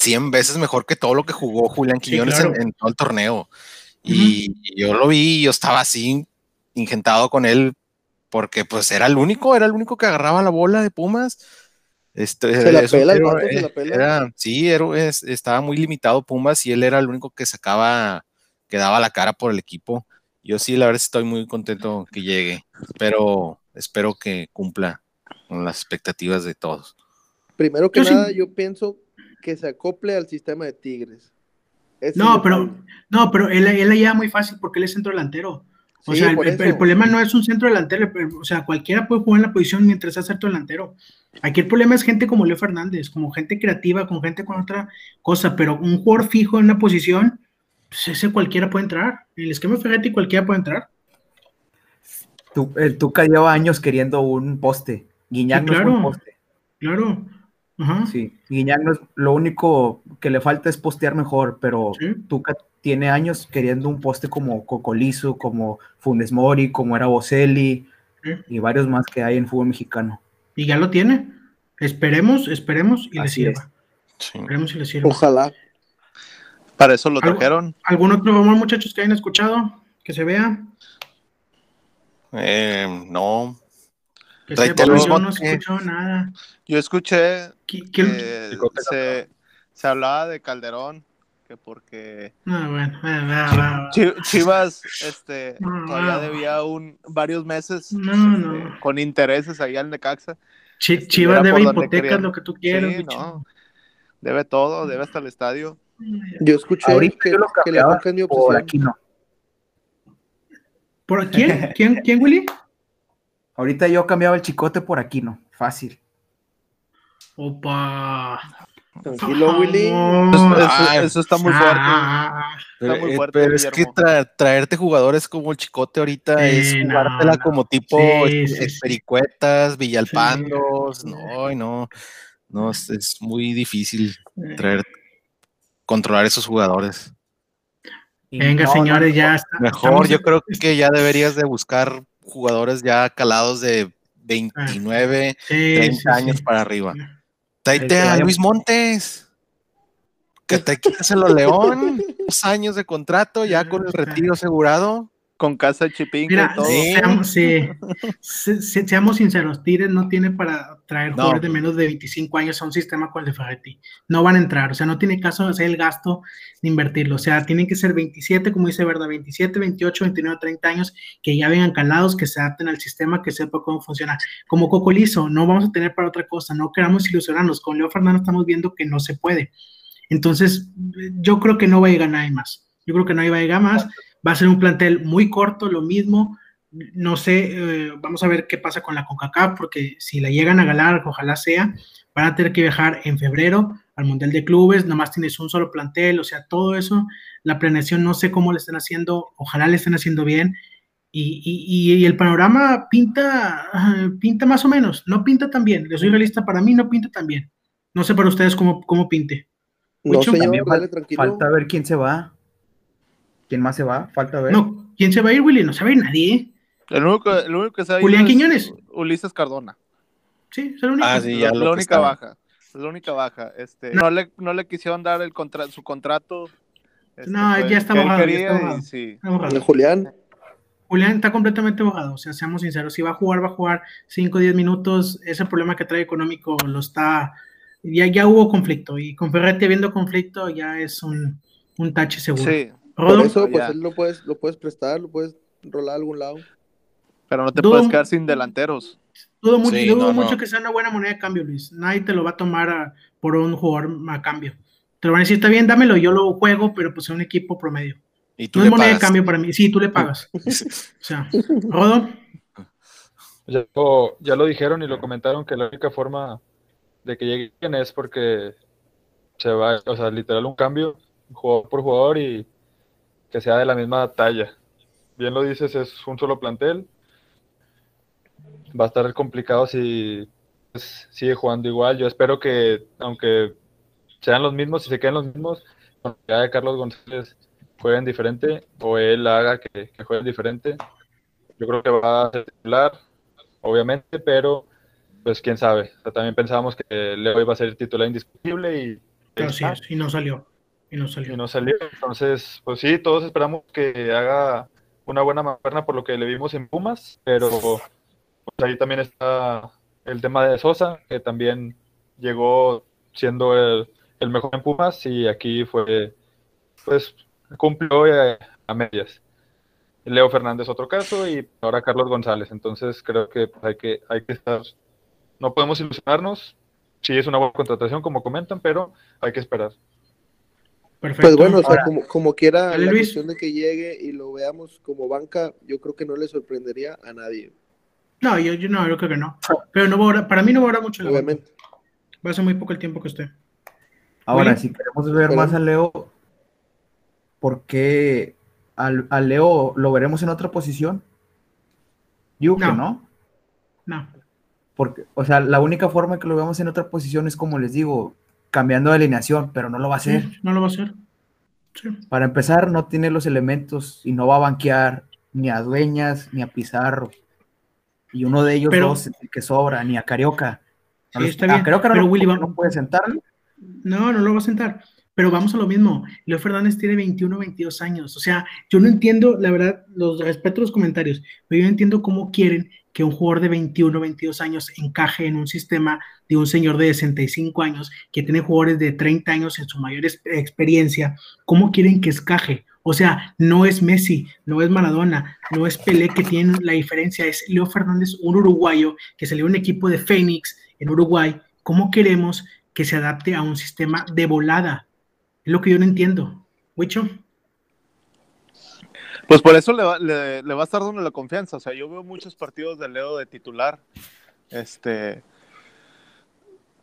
100 veces mejor que todo lo que jugó Julián Sí, Quiñones claro. en, en todo el torneo. Y yo lo vi, yo estaba así ingentado con él porque pues era el único, era el único que agarraba la bola de Pumas. Este, Se la eso pela el era- vato, se la pela. era- sí, era- es- estaba muy limitado Pumas y él era el único que sacaba, que daba la cara por el equipo. Yo sí, la verdad estoy muy contento que llegue, pero espero que cumpla con las expectativas de todos. Primero que Yo sí- nada, yo pienso que se acople al sistema de Tigres. No, pero, no, pero él, él la lleva muy fácil porque él es centro delantero. O Sí, sea, el, problema no es un centro delantero, pero, o sea, cualquiera puede jugar en la posición mientras sea centro delantero. Aquí el problema es gente como Leo Fernández, como gente creativa, con gente con otra cosa, pero un jugador fijo en una posición, pues ese cualquiera puede entrar. En el esquema Ferretti cualquiera puede entrar. Tu- el Tuca lleva años queriendo un poste. Guiñac Sí, no es claro. un poste. Claro. Ajá. Sí, Guiñac no es, lo único que le falta es postear mejor, pero Sí. Tuca tiene años queriendo un poste como Cocolizo, como Funes Mori, como era Boselli Sí. y varios más que hay en fútbol mexicano. Y ya lo tiene. Esperemos, esperemos y le sirva. Sí. Esperemos y le sirva. Ojalá. Para eso lo trajeron. ¿Algún otro rumor, muchachos, que hayan escuchado? Que se vea. Eh, no, Que sepa, yo no nada. Escuché ¿Qui- quién- que se, se hablaba de Calderón, que porque No, bueno, va, va, va, va. Chi- Chivas este, todavía debía un, varios meses No, este, con intereses allá en Necaxa. Chi- Este, Chivas debe hipotecas, lo que tú quieras. Sí, bicho. no. Debe todo, debe hasta el estadio. Yo escuché Ahorita que, yo lo que le mi por aquí no. ¿Por quién? ¿Quién, quién Willy? Ahorita yo cambiaba el chicote por aquí no. Fácil. Opa. Tranquilo, Willy. Eso, eso está muy fuerte. Ah, Está muy eh, fuerte, pero es que tra- traerte jugadores como el Chicote ahorita Sí, es jugártela no. como tipo Sí, este, sí. Pericuetas, Villalpandos, Sí. no, no, no, es, es muy difícil traer, controlar esos jugadores. Venga, no, señores, no, ya está. Mejor, estamos- yo creo que ya deberías de buscar jugadores ya calados de 29, Sí, 30 sí, años sí. para arriba. Tráete que a vaya- Luis Montes. Que te quítaselo a León, dos años de contrato, ya con el retiro asegurado. Con casa de Mira, y todo. sí. seamos, sí, se- se- seamos sinceros, Tigres no tiene para traer No. jugadores de menos de 25 años a un sistema con el de Ferretti. No van a entrar, o sea, no tiene caso hacer el gasto de invertirlo. O sea, tienen que ser 27, como dice Verdad, 27, 28, 29, 30 años, que ya vengan calados, que se adapten al sistema, que sepa cómo funciona. Como Cocolizo, no vamos a tener para otra cosa, no queramos ilusionarnos. Con Leo Fernando estamos viendo que no se puede. Entonces, yo creo que no va a llegar nadie más. Yo creo que no va a llegar más. Va a ser un plantel muy corto, lo mismo. No sé, eh, vamos a ver qué pasa con la CONCACAF, porque si la llegan a ganar, ojalá sea, van a tener que viajar en febrero al Mundial de Clubes, nomás tienes un solo plantel, o sea, todo eso, la planeación no sé cómo le están haciendo, ojalá le estén haciendo bien. Y, y- y el panorama pinta, pinta más o menos, no pinta tan bien, le soy realista, para mí no pinta tan bien. No sé para ustedes cómo, cómo pinte. No, Mucho. señor, También dale fal- tranquilo. Falta ver quién se va. ¿Quién más se va? Falta ver. No, ¿quién se va a ir, Willy? No va ir nadie. El único, el único que se ido Julián es Quiñones. Ulises Cardona. Sí, es el único. Ah, sí, la ya la lo que única está. baja. Es la única baja. Este, no, le, no le quisieron dar el contra, su contrato. este, No, pues, ya está ya y mojado. sí. Está mojado. Eh, Julián, Julián está completamente bajado, o sea, seamos sinceros, si va a jugar, va a jugar 5 o 10 minutos, ese problema que trae económico lo está, ya, ya hubo conflicto, y con Ferretti habiendo conflicto ya es un, un tache seguro. Sí, por eso, pues Ya. él lo puedes, lo puedes prestar, lo puedes rolar a algún lado. pero no te Dudo- puedes quedar sin delanteros. dudo mucho, Sí, dudo no, mucho no. que sea una buena moneda de cambio, Luis, nadie te lo va a tomar a- por un jugador a cambio. Te lo van a decir, está bien, dámelo, yo lo juego, pero pues es un equipo promedio. Y tú No le es moneda de pagas. cambio para mí, sí, tú le pagas. O sea, Rodo, Ya lo, ya lo dijeron y lo comentaron que la única forma de que lleguen es porque se va, o sea, literal un cambio, jugador por jugador y que sea de la misma talla. Bien lo dices, es un solo plantel. Va a estar complicado si pues, sigue jugando igual. Yo espero que, aunque sean los mismos, si se queden los mismos, llegada de Carlos González jueguen diferente o él haga que, que jueguen diferente. Yo creo que va a ser titular, obviamente, pero pues quién sabe. También pensábamos que Leo iba a ser titular indiscutible y, y no salió, y no salió. Entonces, pues sí, todos esperamos que haga una buena mancuerna por lo que le vimos en Pumas, pero pues, ahí también está el tema de Sosa, que también llegó siendo el, el mejor en Pumas y aquí fue, pues cumplió eh, a medias. Leo Fernández otro caso y ahora Carlos González. Entonces creo que pues, hay que hay que estar, no podemos ilusionarnos. Sí es una buena contratación como comentan, pero hay que esperar. Perfecto. Pues bueno, o sea, Ahora- como, como quiera, Dale, la Luis. cuestión de que llegue y lo veamos como banca, yo creo que no le sorprendería a nadie, No, yo, yo no, yo creo que no. Pero no va a para mí no va a durar mucho obviamente. Va a ser muy poco el tiempo que esté. Ahora, si queremos ver Pero- más a Leo, ¿por qué al, a Leo lo veremos en otra posición? Yo no. No. Porque, o sea, la única forma que lo veamos en otra posición es como les digo, cambiando de alineación, pero no lo va a hacer. Sí, no lo va a hacer. Sí. Para empezar, no tiene los elementos y no va a banquear ni a Dueñas ni a Pizarro. Y uno de ellos Pero- dos el que sobra, ni a Carioca. No Sí, los- está a bien, Carioca no, pero lo- Willy va- no puede sentarlo. No, no lo va a sentar. Pero vamos a lo mismo. Leo Fernández tiene 21, 22 años. O sea, yo no entiendo, la verdad, los respeto los comentarios, pero yo no entiendo cómo quieren que un jugador de 21, 22 años encaje en un sistema de un señor de 65 años que tiene jugadores de 30 años en su mayor ex- experiencia. ¿Cómo quieren que encaje? O sea, no es Messi, no es Maradona, no es Pelé que tienen la diferencia, es Leo Fernández, un uruguayo que salió de un equipo de Phoenix en Uruguay. ¿Cómo queremos que se adapte a un sistema de volada? Es lo que yo no entiendo. Wicho, Pues por eso le va, le, le va a estar dando la confianza. O sea, yo veo muchos partidos de Leo de titular. Este.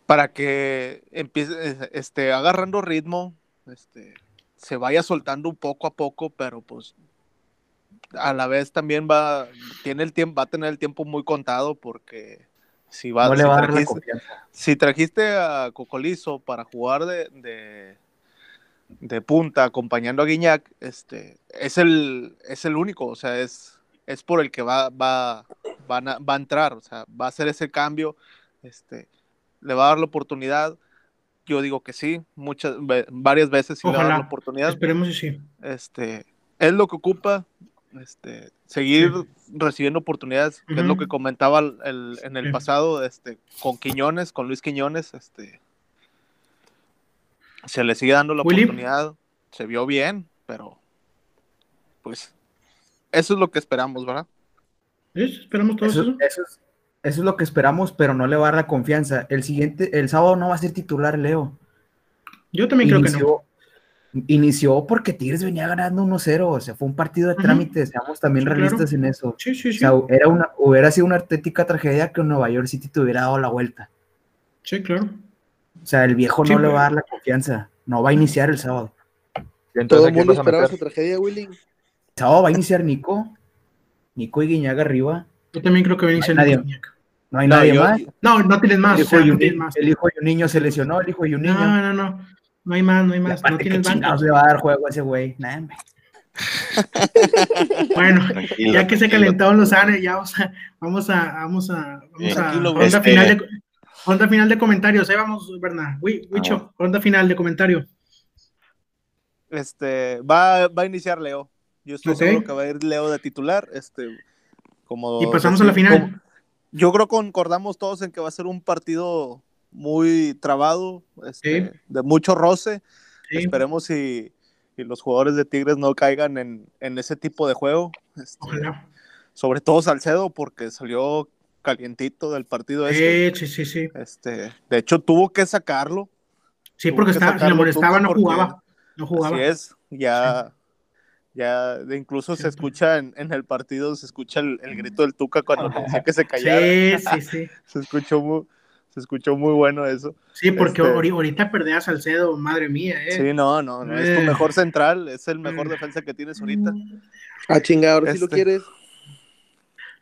Para que empiece, este, agarrando ritmo, este, se vaya soltando un poco a poco, pero pues a la vez también va, tiene el tiempo, va a tener el tiempo muy contado porque si va, no le si va a dar la trajiste- si trajiste a Cocolizo para jugar de, de, de punta acompañando a Guiñac, este, es el, es el único, o sea, es, es por el que va, va, van a, va a entrar, o sea, va a hacer ese cambio, este, le va a dar la oportunidad. Yo digo que sí, muchas, varias veces sí le va a dar la Ojalá. oportunidad. esperemos y sí. Este, es lo que ocupa, este, seguir recibiendo oportunidades, que es lo que comentaba el- el- en el Sí. pasado, este, con Quiñones, con Luis Quiñones, este, se le sigue dando la Willy. oportunidad, se vio bien, pero pues eso es lo que esperamos, ¿verdad? ¿Sí? Esperamos todo Eso, eso. eso es, eso es lo que esperamos, pero no le va a dar la confianza. El siguiente, el sábado no va a ser titular, Leo. Yo también creo que no. inició, porque Tigres venía ganando 1-0, o sea, fue un partido de trámite, seamos también Sí, claro. realistas en eso. Sí, sí, O sí. sea, era una, hubiera sido una auténtica tragedia que Nueva York City te hubiera dado la vuelta. Sí, claro. O sea, el viejo Sí, no le va a dar la confianza, no va a iniciar el sábado. Y entonces, Todo ¿a el mundo a esperaba esa tragedia, Willy. El sábado va a iniciar Nico, Nico y Guiñaga arriba, Yo también creo que va a iniciar nadie. Nico no hay No, nadie yo- más. No, no tienes más. El o sea, hijo, de no un, tienes ni- más. el hijo de un niño se lesionó, el hijo de un niño. No, no, no. No hay más, no hay Y más. No aparte, ¿qué tienes chingados le va a dar juego a ese güey? Nah. Bueno, Tranquilo, ya que se calentaron los anes, ya vamos a, vamos a, vamos a, vamos a ronda este- final de, ronda final de comentarios, ahí vamos, Berna. Wi- Wicho, ronda final de comentario. Este, va, va a iniciar Leo. Yo estoy seguro que va a ir Leo de titular. Este, como Y pasamos a la final. como- yo creo que concordamos todos en que va a ser un partido muy trabado, este, Sí. de mucho roce. Sí. Esperemos si, si los jugadores de Tigres no caigan en, en ese tipo de juego. Este, Ojalá. sobre todo Salcedo, porque salió calientito del partido este. Sí, sí, sí, sí. Este, de hecho, tuvo que sacarlo. Sí, porque si le molestaba, no jugaba. No jugaba. Así es, ya, ya, incluso se escucha en, en el partido, se escucha el, el grito del Tuca cuando decía que se callara. Sí, sí, sí. Se escuchó muy, se escuchó muy bueno eso. Sí, porque Este- ahori- ahorita perdía a Salcedo, madre mía, ¿eh? Sí, no, no, no, es tu Eh. mejor central, es el mejor Mm. defensa que tienes ahorita. Ah, chinga, ahora sí lo Este. quieres.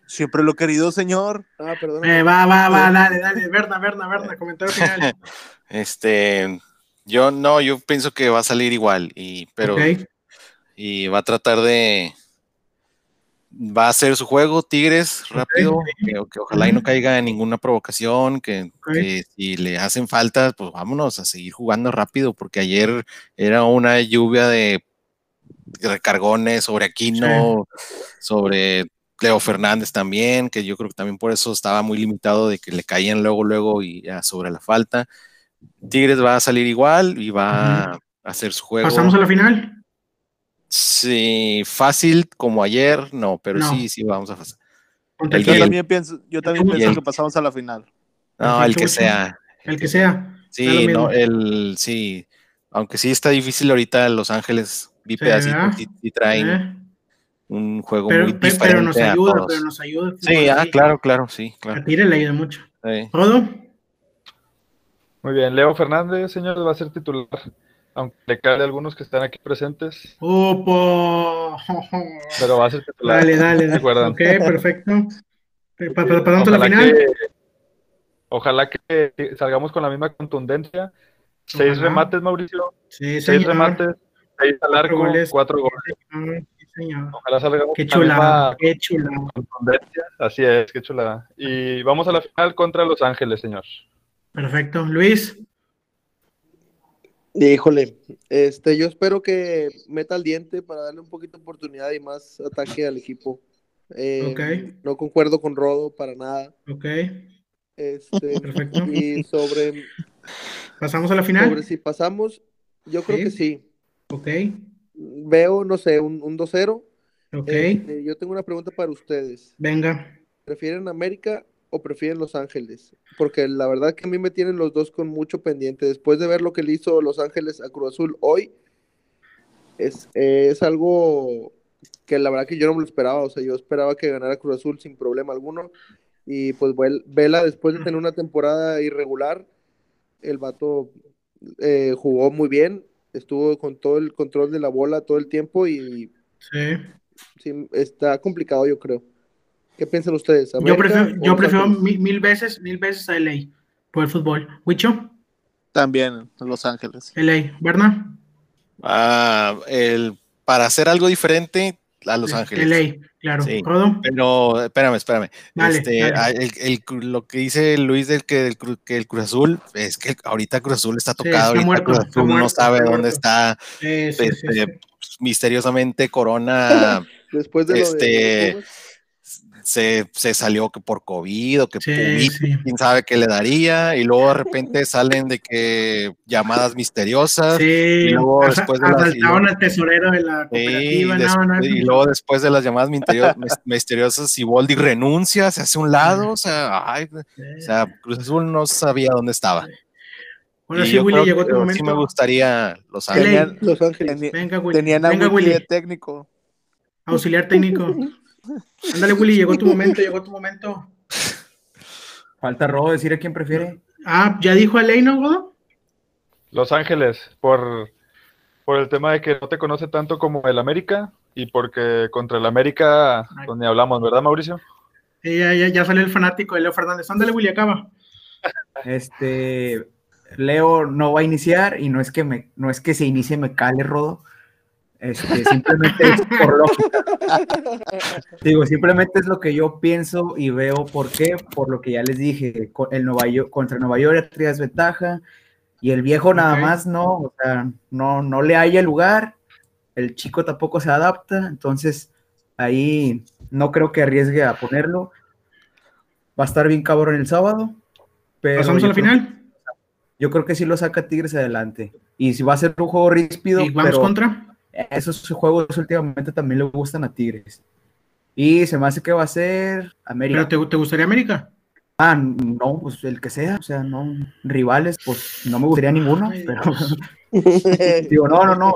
Siempre lo he querido, señor. Ah, perdón. Eh, va, va, va, dale, dale. Berna, Berna, Berna, comentario final. Este, yo no, yo pienso que va a salir igual, y, pero, Ok. y va a tratar de, va a hacer su juego, Tigres, rápido, que, que ojalá y no caiga en ninguna provocación, que, si le hacen falta, pues vámonos a seguir jugando rápido, porque ayer era una lluvia de recargones sobre Aquino, sobre Leo Fernández también, que yo creo que también por eso estaba muy limitado de que le caían luego, luego y ya sobre la falta. Tigres va a salir igual y va a hacer su juego. ¿Pasamos a la final? Sí, fácil como ayer, no, pero No. sí, sí, vamos a pasar. ¿Contra El Yo Y el- también pienso, yo también y pienso que pasamos a la final. No, el que sea. El que sea. Sí, no, el, sí, aunque sí está difícil ahorita Los Ángeles, vi Sí, pedacitos, ¿verdad? sí, sí traen ¿Eh? Un juego Pero, muy pe- pero, diferente nos a ayuda, todos. pero nos ayuda. Sí, ah, claro, claro, sí, A claro. Tigre le ayuda mucho. sí. ¿Todo? Muy bien, Leo Fernández, señor, va a ser titular. Aunque le cae a algunos que están aquí presentes, Opo. pero va a ser titular. Dale, dale, dale. Recuerdan. Ok, perfecto. Pa- pa- pa- ¿Pasamos a la final? que- ojalá que salgamos con la misma contundencia. Seis Ojalá. remates, Mauricio. Sí, Seis señor. remates, seis al arco, goles. cuatro goles. Señor. Ojalá salgamos Qué chulada, qué chulada. Así es, qué chulada. Y vamos a la final contra Los Ángeles, señor. Perfecto. Luis, Híjole, este, yo espero que meta el diente para darle un poquito de oportunidad y más ataque al equipo. Eh, Ok. No concuerdo con Rodo para nada. ok. Este, Perfecto. y sobre, ¿Pasamos a la final? sobre si pasamos, yo creo Sí. que sí. Ok, Veo, no sé, un, un 2-0. ok. Este, yo tengo una pregunta para ustedes. Venga. ¿Prefieren América o prefieren Los Ángeles? Porque la verdad que a mí me tienen los dos con mucho pendiente. Después de ver lo que le hizo Los Ángeles a Cruz Azul hoy, es, es algo que la verdad que yo no me lo esperaba. O sea, yo esperaba que ganara Cruz Azul sin problema alguno. Y pues Vel- Vela, después de tener una temporada irregular, el vato eh, jugó muy bien. Estuvo con todo el control de la bola todo el tiempo y Sí. sí, está complicado, yo creo. ¿Qué piensan ustedes? Yo ¿América prefiero, yo prefiero mil, mil veces, mil veces a LA por el fútbol. ¿Wicho? También en Los Ángeles. LA. ¿Berna? Ah, el, para hacer algo diferente a Los Ángeles. LA, claro. Pero, espérame, espérame. Dale, este, dale. ah, el- lo que dice Luis del que, del que el Cruz Azul, es que ahorita Cruz Azul está tocado, está ahorita muerto, Cruz Azul no sabe está dónde está, sí, sí, este, sí. misteriosamente Corona Después de lo este, de se, se salió que por COVID o que Sí, COVID, sí. quién sabe qué le daría, y luego de repente salen de que llamadas misteriosas, Sí, luego asa- después de las- asaltaban al tesorero de la Sí, cooperativa, des- no, no, y luego después de las llamadas misterio- mis- misteriosas, Siboldi renuncia, se hace un lado, o sea, ay, o sea, Cruz Azul no sabía dónde estaba. Y sí, Willy, llegó tu Sí momento. me gustaría Los. Ángeles. Los Venga, Willy. tenían a Venga, Willy. técnico. Auxiliar técnico. Ándale, Willy, llegó tu momento, llegó tu momento. Falta Rodo decir a quién prefiere. Ah, ¿ya dijo a Ley, no, Godo? Los Ángeles, por, por el tema de que no te conoce tanto como el América y porque contra el América, pues ni hablamos, ¿verdad, Mauricio? Sí, ya, ya, ya salió el fanático de Leo Fernández. Ándale, Willy, acaba. Este Leo no va a iniciar y no es que me, no es que se inicie me cale Rodo. Este, simplemente es por lógica. Digo, simplemente es lo que yo pienso y veo por qué, por lo que ya les dije, el Nueva York, contra Nueva York ya ventaja y el viejo nada más no, o sea, no, no le haya lugar, el chico tampoco se adapta, entonces ahí no creo que arriesgue a ponerlo. Va a estar bien cabrón el sábado, pero ¿Pasamos a la final? yo creo que sí lo saca Tigres adelante. Y si va a ser un juego ríspido, ¿Y vamos pero contra? Esos juegos últimamente también le gustan a Tigres. Y se me hace que va a ser América. ¿Pero te, te gustaría América? Ah, no, pues el que sea, o sea, no, rivales, pues no me gustaría ninguno, Ay, pero digo, no, no, no,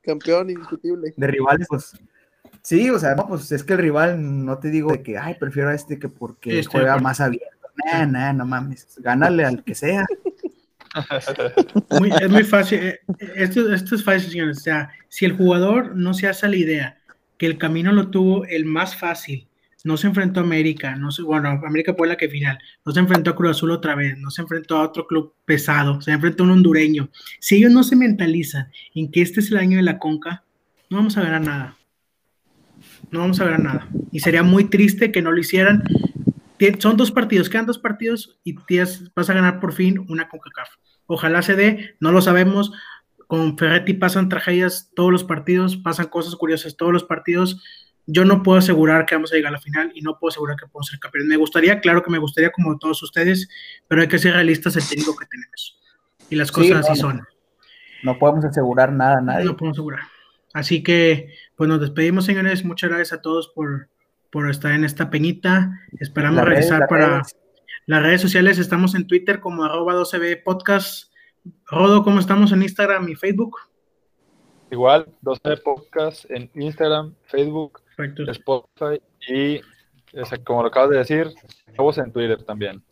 Campeón indiscutible. de rivales, pues sí, o sea, no, pues es que el rival, no te digo de que, ay, prefiero a este que porque Estoy de juega acuerdo. más abierto. Nah, nah, no mames, gánale al que sea. Muy- es muy fácil. eh, Esto, esto es fácil, señores. O sea, si el jugador no se hace la idea que el camino lo tuvo el más fácil, no se enfrentó a América, no se, bueno, América fue la que final, no se enfrentó a Cruz Azul otra vez, no se enfrentó a otro club pesado, se enfrentó a un hondureño. Si ellos no se mentalizan en que este es el año de la Conca, no vamos a ganar nada. No vamos a ganar nada. Y sería muy triste que no lo hicieran. Son dos partidos, quedan dos partidos y vas a ganar por fin una CONCACAF. Ojalá se dé, no lo sabemos. Con Ferretti pasan tragedias todos los partidos, pasan cosas curiosas todos los partidos. Yo no puedo asegurar que vamos a llegar a la final y no puedo asegurar que podemos ser campeones. Me gustaría, claro que me gustaría, como todos ustedes, pero hay que ser realistas el técnico que tenemos. Y las Sí, cosas así no, son. No podemos asegurar nada nadie. No podemos asegurar. Así que, pues nos despedimos, señores. Muchas gracias a todos por, por estar en esta peñita. Esperamos regresar para redes. Las redes sociales. Estamos en Twitter como arroba 12B Podcast. Rodo, ¿cómo estamos en Instagram y Facebook? Igual, 12 podcasts en Instagram, Facebook, Perfecto. Spotify y, como lo acabas de decir, nuevos en Twitter también.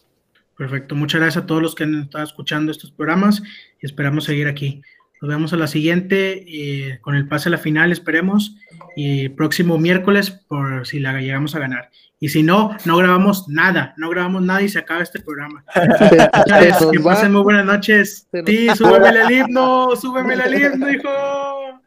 Perfecto. Muchas gracias a todos los que han estado escuchando estos programas y esperamos seguir aquí. Nos vemos a la siguiente eh, con el pase a la final, esperemos. Y próximo miércoles, por si la llegamos a ganar. Y si no, no grabamos nada, no grabamos nada y se acaba este programa. Que va. pasen muy buenas noches. Sí, súbeme el himno, súbeme el himno, hijo.